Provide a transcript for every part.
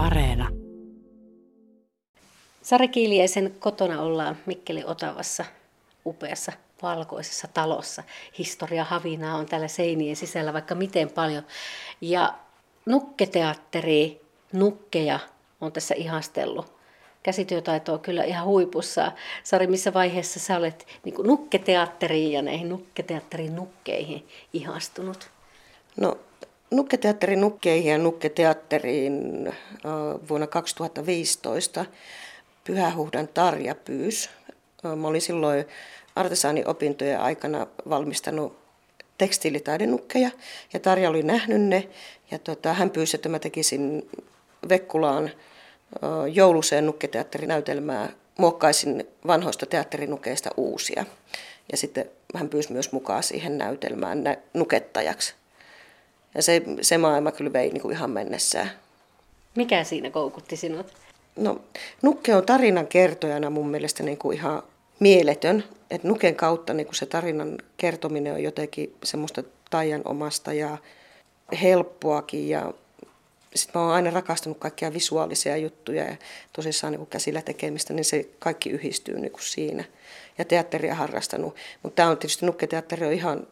Areena. Sari Kiiliäisen kotona ollaan Mikkeli Otavassa upeassa valkoisessa talossa. Historia havinaa on täällä seinien sisällä vaikka miten paljon. Ja nukketeatteri, nukkeja on tässä ihastellut. Käsityötaito on kyllä ihan huipussa. Sari, missä vaiheessa sä olet niin nukketeatteriin ja näihin nukketeatterin nukkeihin ihastunut? No Nukketeatterin nukkeihin ja nukketeatteriin vuonna 2015 Pyhähuhdan Tarja pyys. Mä olin silloin artesaaniopintojen aikana valmistanut tekstiilitaidenukkeja ja Tarja oli nähnyt ne ja tota, hän pyysi, että mä tekisin Vekkulaan jouluseen nukketeatterinäytelmää, muokkaisin vanhoista teatterinukeista uusia. Ja sitten hän pyysi myös mukaan siihen näytelmään nukettajaksi. Ja se, se maailma kyllä vei niin kuin ihan mennessään. Mikä siinä koukutti sinut? No, Nukke on tarinan kertojana mun mielestä niin kuin ihan mieletön. Et Nuken kautta niin kuin se tarinan kertominen on jotenkin semmoista taian omasta ja helppoakin. Ja sitten mä oon aina rakastanut kaikkia visuaalisia juttuja ja tosissaan niin kuin käsillä tekemistä, niin se kaikki yhdistyy niin kuin siinä. Ja teatteria harrastanut. Mutta tämä on tietysti Nukketeatteri on ihan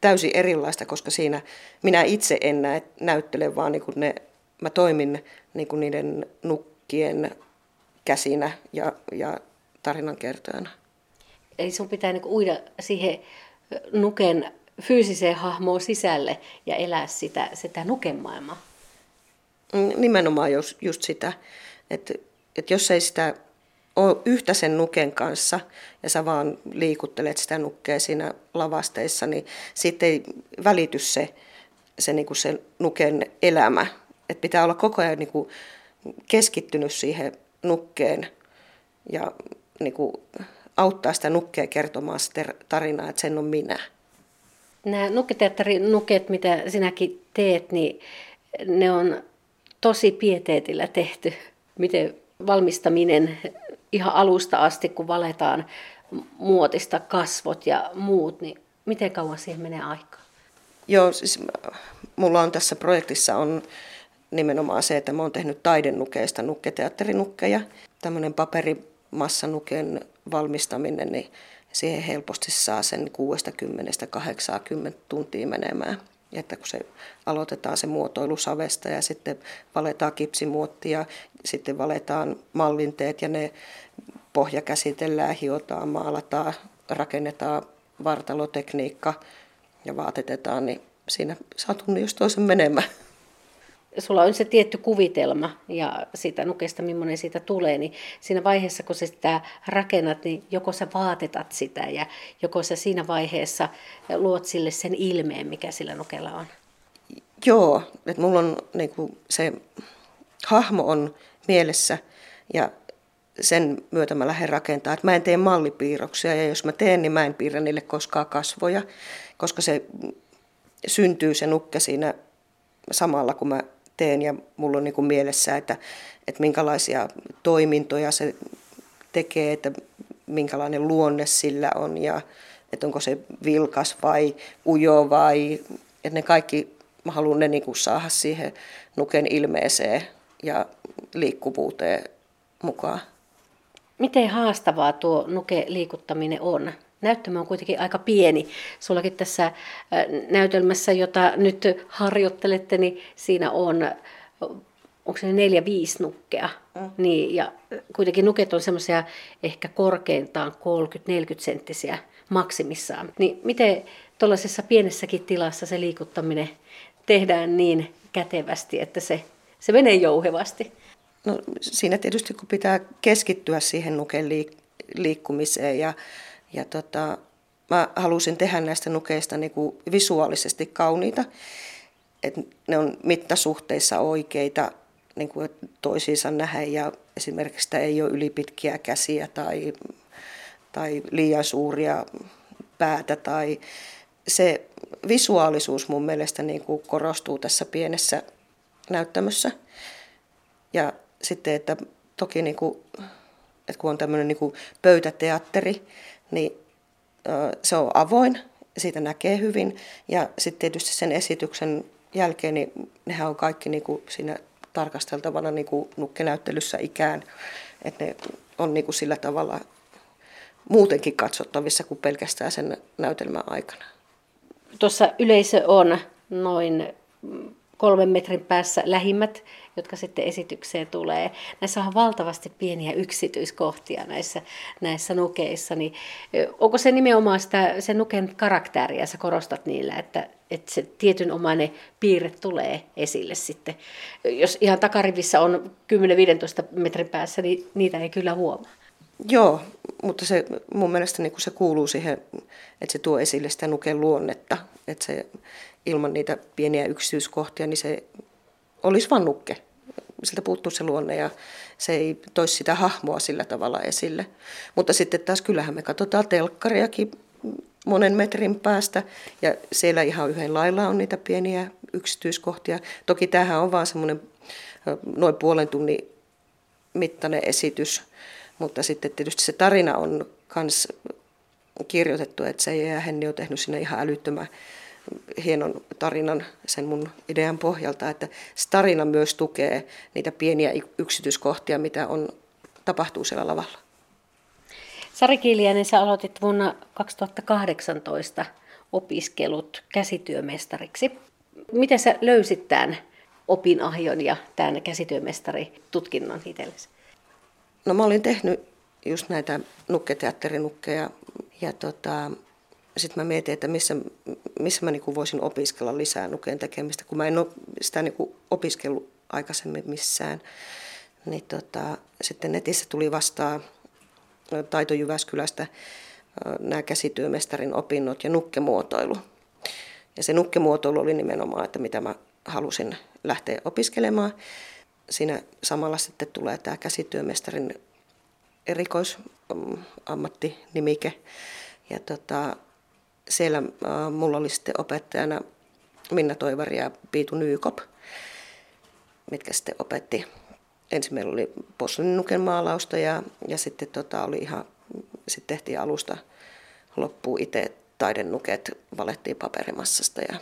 täysin erilaista, koska siinä minä itse en näe, näyttele, vaan niin kuin ne, mä toimin niin kuin niiden nukkien käsinä ja, ja tarinankertojana. Eli sun pitää niin uida siihen nuken fyysiseen hahmoon sisälle ja elää sitä, sitä nuken maailmaa. Mm, nimenomaan just, just sitä, että, että jos ei sitä ole yhtä sen nuken kanssa ja sä vaan liikuttelet sitä nukkea siinä lavasteissa, niin sitten ei välity se, se, niin kuin se nuken elämä. Et pitää olla koko ajan niin kuin keskittynyt siihen nukkeen ja niin kuin auttaa sitä nukkea kertomaan sitä tarinaa, että sen on minä. Nämä nukketeatterin nuket, mitä sinäkin teet, niin ne on tosi pieteetillä tehty. Miten valmistaminen ihan alusta asti, kun valetaan muotista kasvot ja muut, niin miten kauan siihen menee aikaa? Joo, siis mulla on tässä projektissa on nimenomaan se, että mä oon tehnyt taidennukeista nukketeatterinukkeja. Tämmöinen paperimassanuken valmistaminen, niin siihen helposti saa sen 60-80 tuntia menemään että kun se aloitetaan se muotoilu savesta ja sitten valetaan kipsimuotti ja sitten valetaan mallinteet ja ne pohja käsitellään, hiotaan, maalataan, rakennetaan vartalotekniikka ja vaatetetaan, niin siinä saa tunnin jos toisen menemään sulla on se tietty kuvitelma ja sitä nukesta, millainen siitä tulee, niin siinä vaiheessa, kun sä sitä rakennat, niin joko sä vaatetat sitä ja joko sä siinä vaiheessa luot sille sen ilmeen, mikä sillä nukella on. Joo, että mulla on niin kuin se hahmo on mielessä ja sen myötä mä lähden rakentamaan. Että mä en tee mallipiirroksia ja jos mä teen, niin mä en piirrä niille koskaan kasvoja, koska se syntyy se nukke siinä samalla, kun mä teen ja mulla on niin kuin mielessä, että, että minkälaisia toimintoja se tekee, että minkälainen luonne sillä on ja että onko se vilkas vai ujo vai että ne kaikki, mä haluan ne niin kuin saada siihen nuken ilmeeseen ja liikkuvuuteen mukaan. Miten haastavaa tuo nuke liikuttaminen on? Näyttämö on kuitenkin aika pieni. Sullakin tässä äh, näytelmässä, jota nyt harjoittelette, niin siinä on, onko se neljä, viisi nukkea. Mm. Niin, ja kuitenkin nuket on semmoisia ehkä korkeintaan 30-40 senttisiä maksimissaan. Niin miten tuollaisessa pienessäkin tilassa se liikuttaminen tehdään niin kätevästi, että se, se menee jouhevasti? No, siinä tietysti kun pitää keskittyä siihen nuken liikkumiseen ja ja tota, mä halusin tehdä näistä nukeista niin kuin visuaalisesti kauniita, että ne on mittasuhteissa oikeita niin kuin toisiinsa nähdä ja esimerkiksi että ei ole ylipitkiä käsiä tai, tai liian suuria päätä tai se visuaalisuus mun mielestä niin kuin korostuu tässä pienessä näyttämössä. Ja sitten, että toki niin kuin, että kun on tämmöinen niin kuin pöytäteatteri, niin se on avoin, siitä näkee hyvin. Ja sitten tietysti sen esityksen jälkeen, niin nehän on kaikki niin kuin siinä tarkasteltavana niin kuin nukkenäyttelyssä ikään, että ne on niin kuin sillä tavalla muutenkin katsottavissa kuin pelkästään sen näytelmän aikana. Tuossa yleisö on noin kolmen metrin päässä lähimmät, jotka sitten esitykseen tulee. Näissä on valtavasti pieniä yksityiskohtia näissä, näissä nukeissa. Niin, onko se nimenomaan sitä, se nuken karaktääriä, sä korostat niillä, että, että se tietynomainen piirre tulee esille sitten. Jos ihan takarivissä on 10-15 metrin päässä, niin niitä ei kyllä huomaa. Joo, mutta se, mun mielestä niin se kuuluu siihen, että se tuo esille sitä nuken luonnetta. Että se ilman niitä pieniä yksityiskohtia, niin se olisi vain nukke. Siltä puuttuu se luonne ja se ei toisi sitä hahmoa sillä tavalla esille. Mutta sitten taas kyllähän me katsotaan telkkariakin monen metrin päästä ja siellä ihan yhden lailla on niitä pieniä yksityiskohtia. Toki tämähän on vaan semmoinen noin puolen tunnin mittainen esitys, mutta sitten tietysti se tarina on myös kirjoitettu, että se ja Henni on tehnyt sinne ihan älyttömän hienon tarinan sen mun idean pohjalta, että se tarina myös tukee niitä pieniä yksityiskohtia, mitä on, tapahtuu siellä lavalla. Sari Kiiliäinen, sä aloitit vuonna 2018 opiskelut käsityömestariksi. Miten sä löysit tämän opinahjon ja tämän käsityömestaritutkinnon itsellesi? No mä olin tehnyt just näitä nukketeatterinukkeja ja tota, sitten mä mietin, että missä, missä mä niinku voisin opiskella lisää nukeen tekemistä, kun mä en ole sitä niinku opiskellut aikaisemmin missään. Niin tota, sitten netissä tuli vastaan Taito Jyväskylästä nämä käsityömestarin opinnot ja nukkemuotoilu. Ja se nukkemuotoilu oli nimenomaan, että mitä mä halusin lähteä opiskelemaan. Siinä samalla sitten tulee tämä käsityömestarin erikoisammattinimike. Ja tota, siellä äh, mulla oli sitten opettajana Minna Toivari ja Piitu Nykop, mitkä sitten opetti. Ensin meillä oli poslinuken maalausta ja, ja sitten tota oli ihan, sitten tehtiin alusta loppuun itse taidennuket, valettiin paperimassasta ja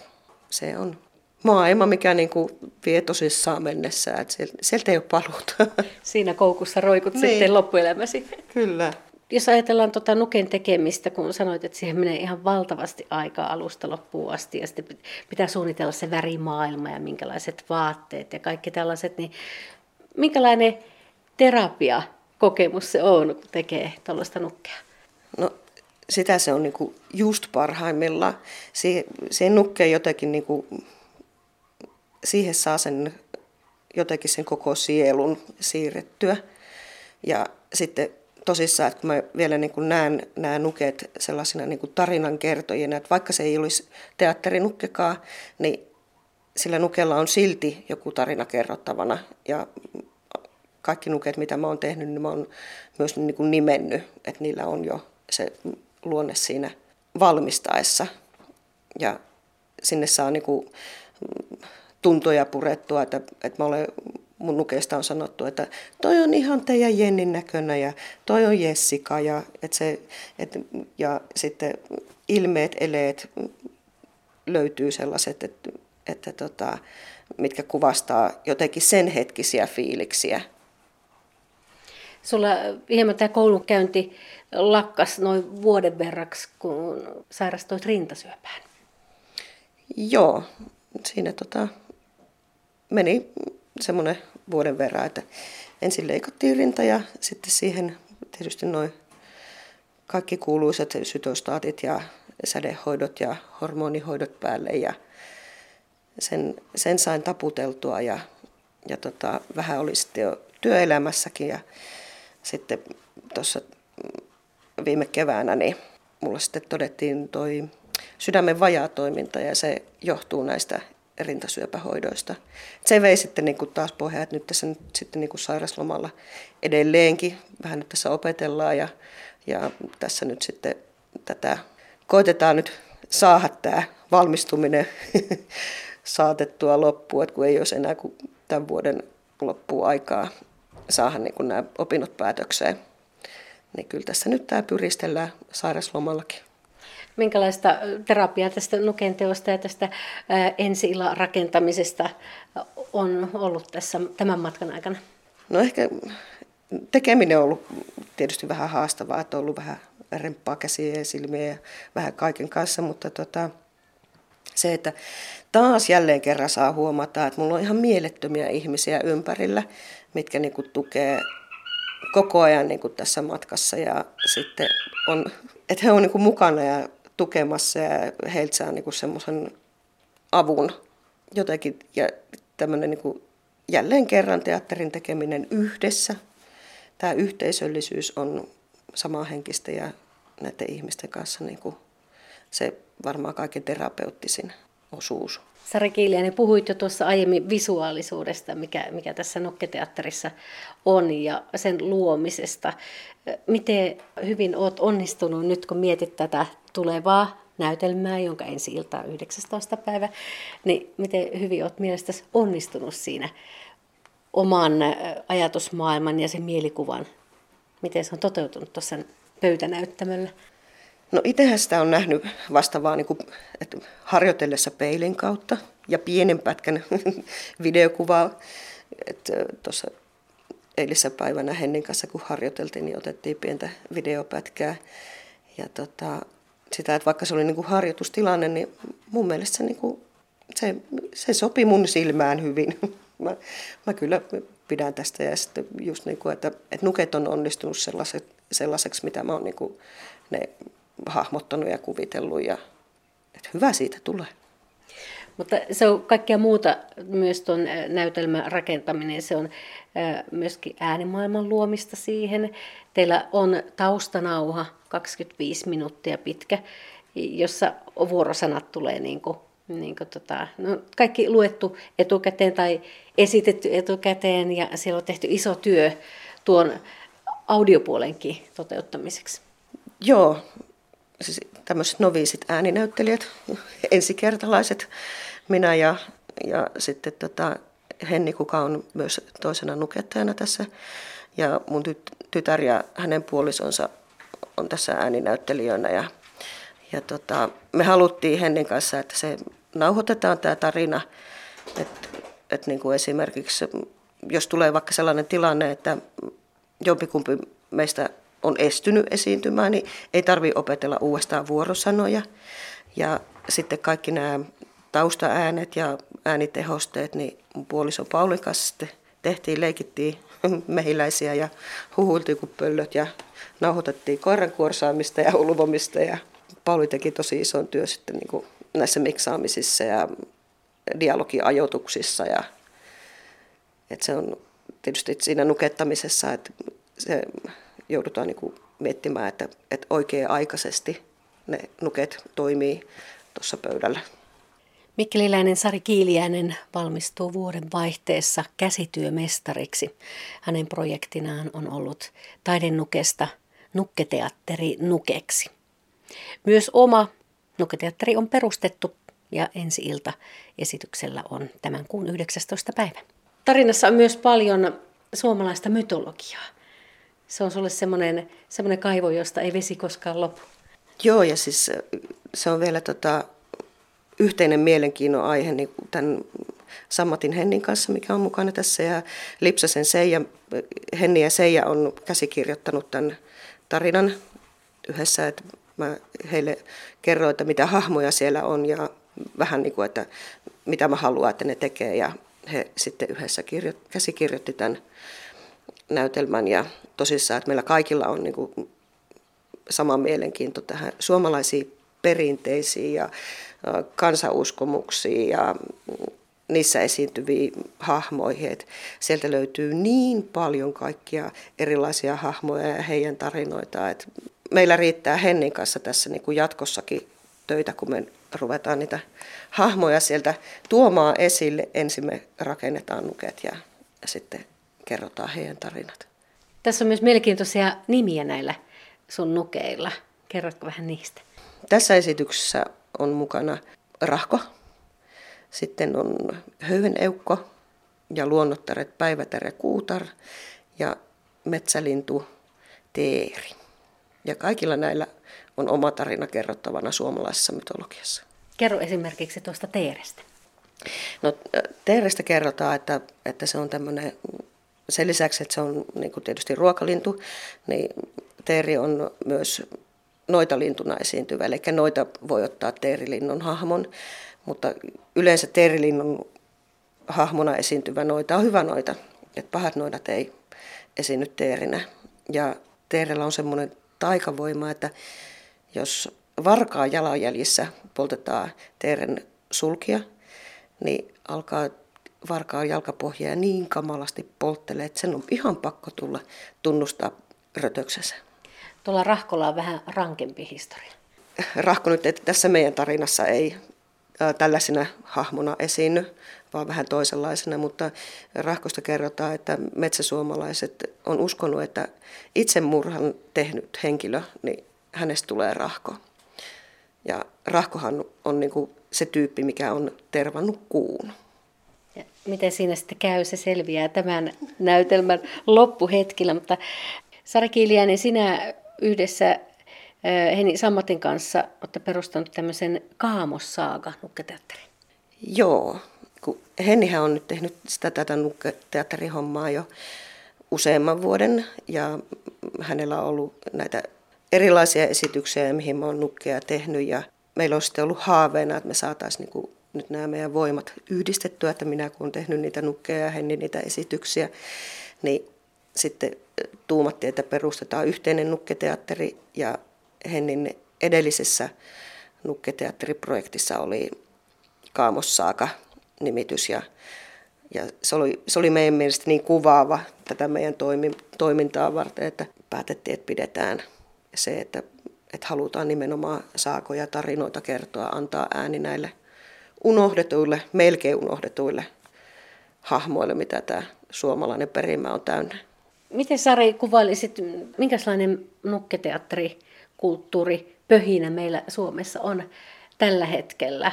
se on maailma, mikä niin kuin vie tosissaan mennessä, että sieltä ei ole paluuta. Siinä koukussa roikut niin. sitten loppuelämäsi. Kyllä. Jos ajatellaan tuota nuken tekemistä, kun sanoit, että siihen menee ihan valtavasti aikaa alusta loppuun asti ja sitten pitää suunnitella se värimaailma ja minkälaiset vaatteet ja kaikki tällaiset, niin minkälainen terapia kokemus se on, kun tekee tällaista nukkea? No sitä se on niinku just parhaimmillaan. Se, se jotenkin, niinku, siihen saa sen jotenkin sen koko sielun siirrettyä. Ja sitten tosissaan, että kun mä vielä niin kuin näen nämä nuket sellaisina niin kuin tarinankertojina, että vaikka se ei olisi teatterinukkekaan, niin sillä nukella on silti joku tarina kerrottavana. Ja kaikki nuket, mitä mä oon tehnyt, niin mä oon myös niin kuin nimennyt, että niillä on jo se luonne siinä valmistaessa. Ja sinne saa niin kuin tuntoja purettua, että, että mä olen mun nukeista on sanottu, että toi on ihan teidän Jennin näköinen ja toi on Jessica ja, et se, et, ja sitten ilmeet, eleet löytyy sellaiset, että, että tota, mitkä kuvastaa jotenkin sen hetkisiä fiiliksiä. Sulla hieman tämä koulunkäynti lakkas noin vuoden verraksi, kun sairastuit rintasyöpään. Joo, siinä tota, meni semmoinen vuoden verran, että ensin leikattiin rinta ja sitten siihen tietysti noin kaikki kuuluisat sytostaatit ja sädehoidot ja hormonihoidot päälle ja sen, sen sain taputeltua ja, ja tota, vähän oli sitten jo työelämässäkin ja sitten tuossa viime keväänä niin mulla sitten todettiin toi sydämen vajaatoiminta ja se johtuu näistä rintasyöpähoidoista. Se vei sitten niin kuin taas pohjaa, että nyt tässä nyt sitten niin kuin sairaslomalla edelleenkin vähän nyt tässä opetellaan ja, ja tässä nyt sitten tätä koitetaan nyt saada tämä valmistuminen saatettua loppuun, että kun ei olisi enää kuin tämän vuoden loppuun aikaa saada niin kuin nämä opinnot päätökseen. Niin kyllä tässä nyt tämä pyristellään sairaslomallakin. Minkälaista terapiaa tästä nukenteosta ja tästä ensi rakentamisesta on ollut tässä tämän matkan aikana? No ehkä tekeminen on ollut tietysti vähän haastavaa, että on ollut vähän remppaa käsiä ja silmiä ja vähän kaiken kanssa, mutta tota, se, että taas jälleen kerran saa huomata, että mulla on ihan mielettömiä ihmisiä ympärillä, mitkä niin kuin tukee koko ajan niin kuin tässä matkassa ja sitten on, että he on niin kuin mukana ja tukemassa ja heiltä saa niin semmoisen avun jotenkin ja tämmöinen niin jälleen kerran teatterin tekeminen yhdessä. Tämä yhteisöllisyys on samahenkistä ja näiden ihmisten kanssa niin kuin se varmaan kaiken terapeuttisin osuus. Sari Kiiliäinen, puhuit jo tuossa aiemmin visuaalisuudesta, mikä, mikä tässä Nokketeatterissa on ja sen luomisesta. Miten hyvin olet onnistunut nyt, kun mietit tätä tulevaa näytelmää, jonka ensi ilta on 19. päivä, niin miten hyvin olet mielestäsi onnistunut siinä oman ajatusmaailman ja sen mielikuvan? Miten se on toteutunut tuossa pöytänäyttämöllä? No itsehän sitä on nähnyt vasta vaan niin kuin, että harjoitellessa peilin kautta ja pienen pätkän videokuvaa. Tuossa eilisessä päivänä Hennin kanssa, kun harjoiteltiin, niin otettiin pientä videopätkää. Ja tota, sitä, että vaikka se oli niin kuin harjoitustilanne, niin mun mielestä se, niin kuin, se, se sopi mun silmään hyvin. Mä, mä kyllä pidän tästä ja sitten just niin kuin, että, että nuket on onnistunut sellaiset, sellaiseksi, mitä mä oon niin kuin ne hahmottanut ja kuvitellut ja että hyvä siitä tulee. Mutta se on kaikkea muuta myös tuon näytelmän rakentaminen. Se on myöskin äänimaailman luomista siihen. Teillä on taustanauha 25 minuuttia pitkä, jossa vuorosanat tulee niin kuin, niin kuin tota, no, kaikki luettu etukäteen tai esitetty etukäteen ja siellä on tehty iso työ tuon audiopuolenkin toteuttamiseksi. Joo, siis tämmöiset noviisit ääninäyttelijät, ensikertalaiset, minä ja, ja sitten tota Henni, kuka on myös toisena nukettajana tässä. Ja mun tytär ja hänen puolisonsa on tässä ääninäyttelijöinä. Ja, ja tota, me haluttiin Hennin kanssa, että se nauhoitetaan tämä tarina. Että et niin kuin esimerkiksi, jos tulee vaikka sellainen tilanne, että jompikumpi meistä on estynyt esiintymään, niin ei tarvi opetella uudestaan vuorosanoja. Ja sitten kaikki nämä taustaäänet ja äänitehosteet, niin mun puoliso Paulin kanssa sitten tehtiin, leikittiin mehiläisiä ja huhuiltiin kuin pöllöt ja nauhoitettiin koiran kuorsaamista ja ulvomista ja Pauli teki tosi ison työ sitten niin kuin näissä miksaamisissa ja dialogiajoituksissa ja että se on tietysti siinä nukettamisessa, että se joudutaan niin kuin miettimään, että, että oikea-aikaisesti ne nuket toimii tuossa pöydällä. Mikkeliläinen Sari Kiiliäinen valmistuu vuoden vaihteessa käsityömestariksi. Hänen projektinaan on ollut taidennukesta nukketeatteri Nukeksi. Myös oma nukketeatteri on perustettu ja ensi ilta esityksellä on tämän kuun 19. päivä. Tarinassa on myös paljon suomalaista mytologiaa. Se on sulle semmoinen, semmoinen kaivo, josta ei vesi koskaan lopu. Joo, ja siis se on vielä tota, yhteinen mielenkiinnon aihe niin tämän Sammatin Hennin kanssa, mikä on mukana tässä. Ja Lipsasen Seija, Henni ja Seija on käsikirjoittanut tämän tarinan yhdessä, että mä heille kerroin, että mitä hahmoja siellä on ja vähän niin kuin, että mitä mä haluan, että ne tekee. Ja he sitten yhdessä kirjo, käsikirjoitti tämän näytelmän ja tosissaan, että meillä kaikilla on niin kuin sama mielenkiinto tähän suomalaisiin perinteisiin ja kansauskomuksiin ja niissä esiintyviin hahmoihin. Että sieltä löytyy niin paljon kaikkia erilaisia hahmoja ja heidän tarinoita. Että meillä riittää Hennin kanssa tässä niin kuin jatkossakin töitä, kun me ruvetaan niitä hahmoja sieltä tuomaan esille. Ensin me rakennetaan nuket ja sitten kerrotaan heidän tarinat. Tässä on myös mielenkiintoisia nimiä näillä sun nukeilla. Kerrotko vähän niistä? Tässä esityksessä on mukana rahko, sitten on höyheneukko ja luonnottaret päivätär ja kuutar ja metsälintu teeri. Ja kaikilla näillä on oma tarina kerrottavana suomalaisessa mytologiassa. Kerro esimerkiksi tuosta teerestä. No, teerestä kerrotaan, että, että se on tämmöinen, sen lisäksi, että se on niin kuin tietysti ruokalintu, niin teeri on myös noita lintuna esiintyvä. Eli noita voi ottaa teerilinnun hahmon, mutta yleensä teerilinnun hahmona esiintyvä noita on hyvä noita. Että pahat noidat ei esiinny teerinä. Ja teerellä on semmoinen taikavoima, että jos varkaa jalanjäljissä poltetaan teeren sulkia, niin alkaa varkaan jalkapohjaa niin kamalasti polttelee, että sen on ihan pakko tulla tunnustaa rötöksensä. Tuolla Rahkolla on vähän rankempi historia. Rahko nyt että tässä meidän tarinassa ei tällaisena hahmona esiinny, vaan vähän toisenlaisena, mutta Rahkosta kerrotaan, että metsäsuomalaiset on uskonut, että itsemurhan tehnyt henkilö, niin hänestä tulee Rahko. Ja Rahkohan on niin kuin se tyyppi, mikä on tervannut kuun. Miten siinä sitten käy, se selviää tämän näytelmän loppuhetkillä, mutta Sari Kiiliäinen, sinä yhdessä Henni Sammatin kanssa olette perustanut tämmöisen Kaamossaaga nukketeatterin. Joo, kun Hennihän on nyt tehnyt sitä tätä nukketeatterihommaa jo useamman vuoden ja hänellä on ollut näitä erilaisia esityksiä, mihin mä nukkeja tehnyt ja meillä on sitten ollut haaveena, että me saataisiin niin nyt nämä meidän voimat yhdistettyä, että minä kun olen tehnyt niitä nukkeja ja Henni niitä esityksiä, niin sitten tuumattiin, että perustetaan yhteinen nukketeatteri ja Hennin edellisessä nukketeatteriprojektissa oli Kaamossaaka nimitys ja, ja se, oli, se oli meidän mielestä niin kuvaava tätä meidän toimi, toimintaa varten, että päätettiin, että pidetään se, että, että halutaan nimenomaan saakoja tarinoita kertoa, antaa ääni näille unohdetuille, melkein unohdetuille hahmoille, mitä tämä suomalainen perimä on täynnä. Miten Sari kuvailisit, minkälainen nukketeatteri kulttuuri pöhinä meillä Suomessa on tällä hetkellä?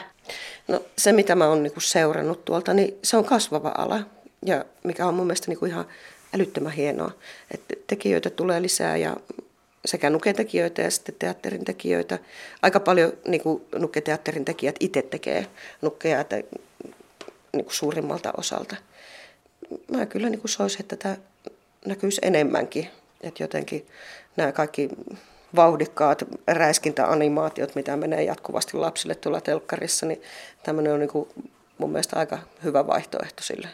No se, mitä mä oon niinku seurannut tuolta, niin se on kasvava ala. Ja mikä on mun mielestä niinku ihan älyttömän hienoa, että tekijöitä tulee lisää ja sekä nuketekijöitä ja sitten teatterin tekijöitä. Aika paljon niin kuin nuketeatterin tekijät itse tekee nukkeja että, niin kuin suurimmalta osalta. Mä kyllä niin kuin soisin, että tämä näkyisi enemmänkin. Että jotenkin nämä kaikki vauhdikkaat räiskintäanimaatiot, mitä menee jatkuvasti lapsille tuolla telkkarissa, niin tämmöinen on niin kuin mun mielestä aika hyvä vaihtoehto sille.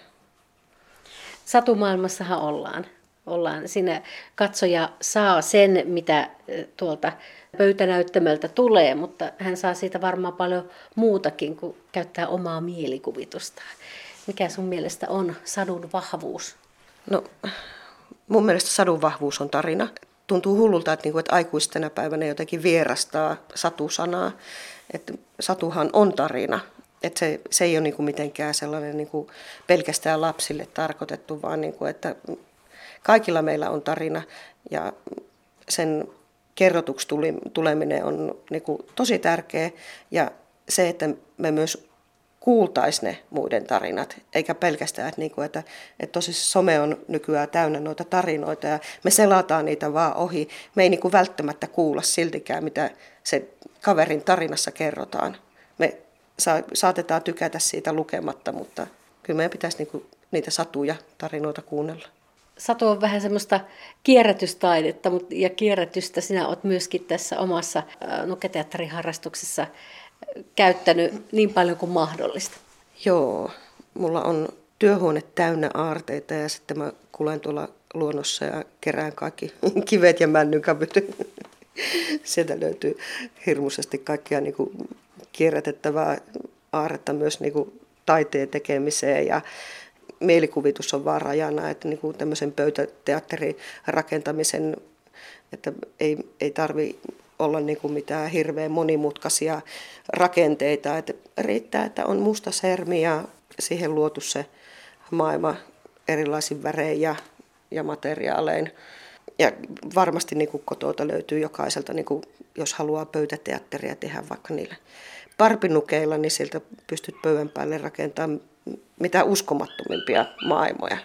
Satumaailmassahan ollaan. Ollaan. Siinä katsoja saa sen, mitä tuolta pöytänäyttämöltä tulee, mutta hän saa siitä varmaan paljon muutakin kuin käyttää omaa mielikuvitustaan. Mikä sun mielestä on sadun vahvuus? No, mun mielestä sadun vahvuus on tarina tuntuu hullulta, että, niinku, että aikuiset tänä päivänä jotenkin vierastaa satusanaa. Että satuhan on tarina. Että se, se ei ole niinku mitenkään sellainen niinku pelkästään lapsille tarkoitettu, vaan niinku, että kaikilla meillä on tarina ja sen kerrotuksi tuleminen on niinku tosi tärkeä. Ja se, että me myös kuultaisi ne muiden tarinat, eikä pelkästään, että, niinku, että, että tosi some on nykyään täynnä noita tarinoita ja me selataan niitä vaan ohi. Me ei niinku välttämättä kuulla siltikään, mitä se kaverin tarinassa kerrotaan. Me sa- saatetaan tykätä siitä lukematta, mutta kyllä meidän pitäisi niinku niitä satuja, tarinoita kuunnella. Satu on vähän semmoista kierrätystaidetta, ja kierrätystä sinä olet myöskin tässä omassa nuketeatteriharrastuksessa käyttänyt niin paljon kuin mahdollista? Joo, mulla on työhuone täynnä aarteita ja sitten mä kulen tuolla luonnossa ja kerään kaikki kivet ja männynkävyt. Sieltä löytyy hirmuisesti kaikkia niin kuin kierrätettävää aaretta myös niin kuin taiteen tekemiseen ja mielikuvitus on vaan rajana, että niin kuin tämmöisen pöytäteatterin rakentamisen, että ei, ei tarvi olla niin kuin mitään hirveän monimutkaisia rakenteita. Että riittää, että on musta sermi ja siihen luotu se maailma erilaisin värein ja, ja materiaalein. Ja varmasti niin kuin kotota löytyy jokaiselta, niin kuin, jos haluaa pöytäteatteria tehdä vaikka niillä parpinukeilla, niin sieltä pystyt pöydän päälle rakentamaan mitä uskomattomimpia maailmoja.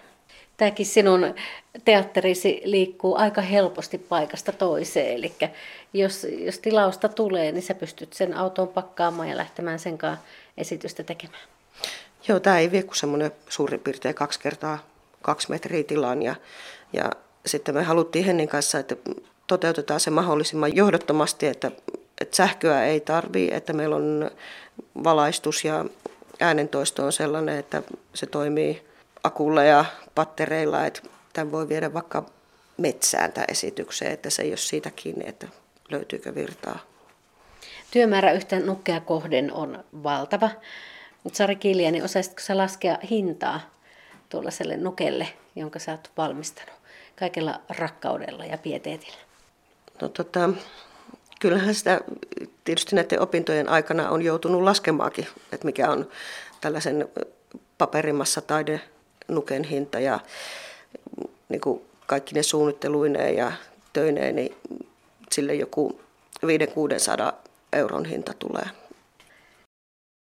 tämäkin sinun teatterisi liikkuu aika helposti paikasta toiseen. Eli jos, jos tilausta tulee, niin sä pystyt sen autoon pakkaamaan ja lähtemään sen kanssa esitystä tekemään. Joo, tämä ei vie kuin semmoinen suurin piirtein kaksi kertaa kaksi metriä tilaan. Ja, ja sitten me haluttiin Hennin kanssa, että toteutetaan se mahdollisimman johdottomasti, että, että sähköä ei tarvii, että meillä on valaistus ja äänentoisto on sellainen, että se toimii akulla ja pattereilla, että tämän voi viedä vaikka metsään tämä esitykseen, että se ei ole siitä kiinni, että löytyykö virtaa. Työmäärä yhtä nukkea kohden on valtava. Mutta Sari Kiljanen, osaisitko sä laskea hintaa tuollaiselle nukelle, jonka sä oot valmistanut kaikella rakkaudella ja pieteetillä? No tota, kyllähän sitä tietysti näiden opintojen aikana on joutunut laskemaakin, että mikä on tällaisen paperimassa taide nuken hinta ja niin kuin kaikki ne suunnitteluineen ja töineen, niin sille joku 500-600 euron hinta tulee.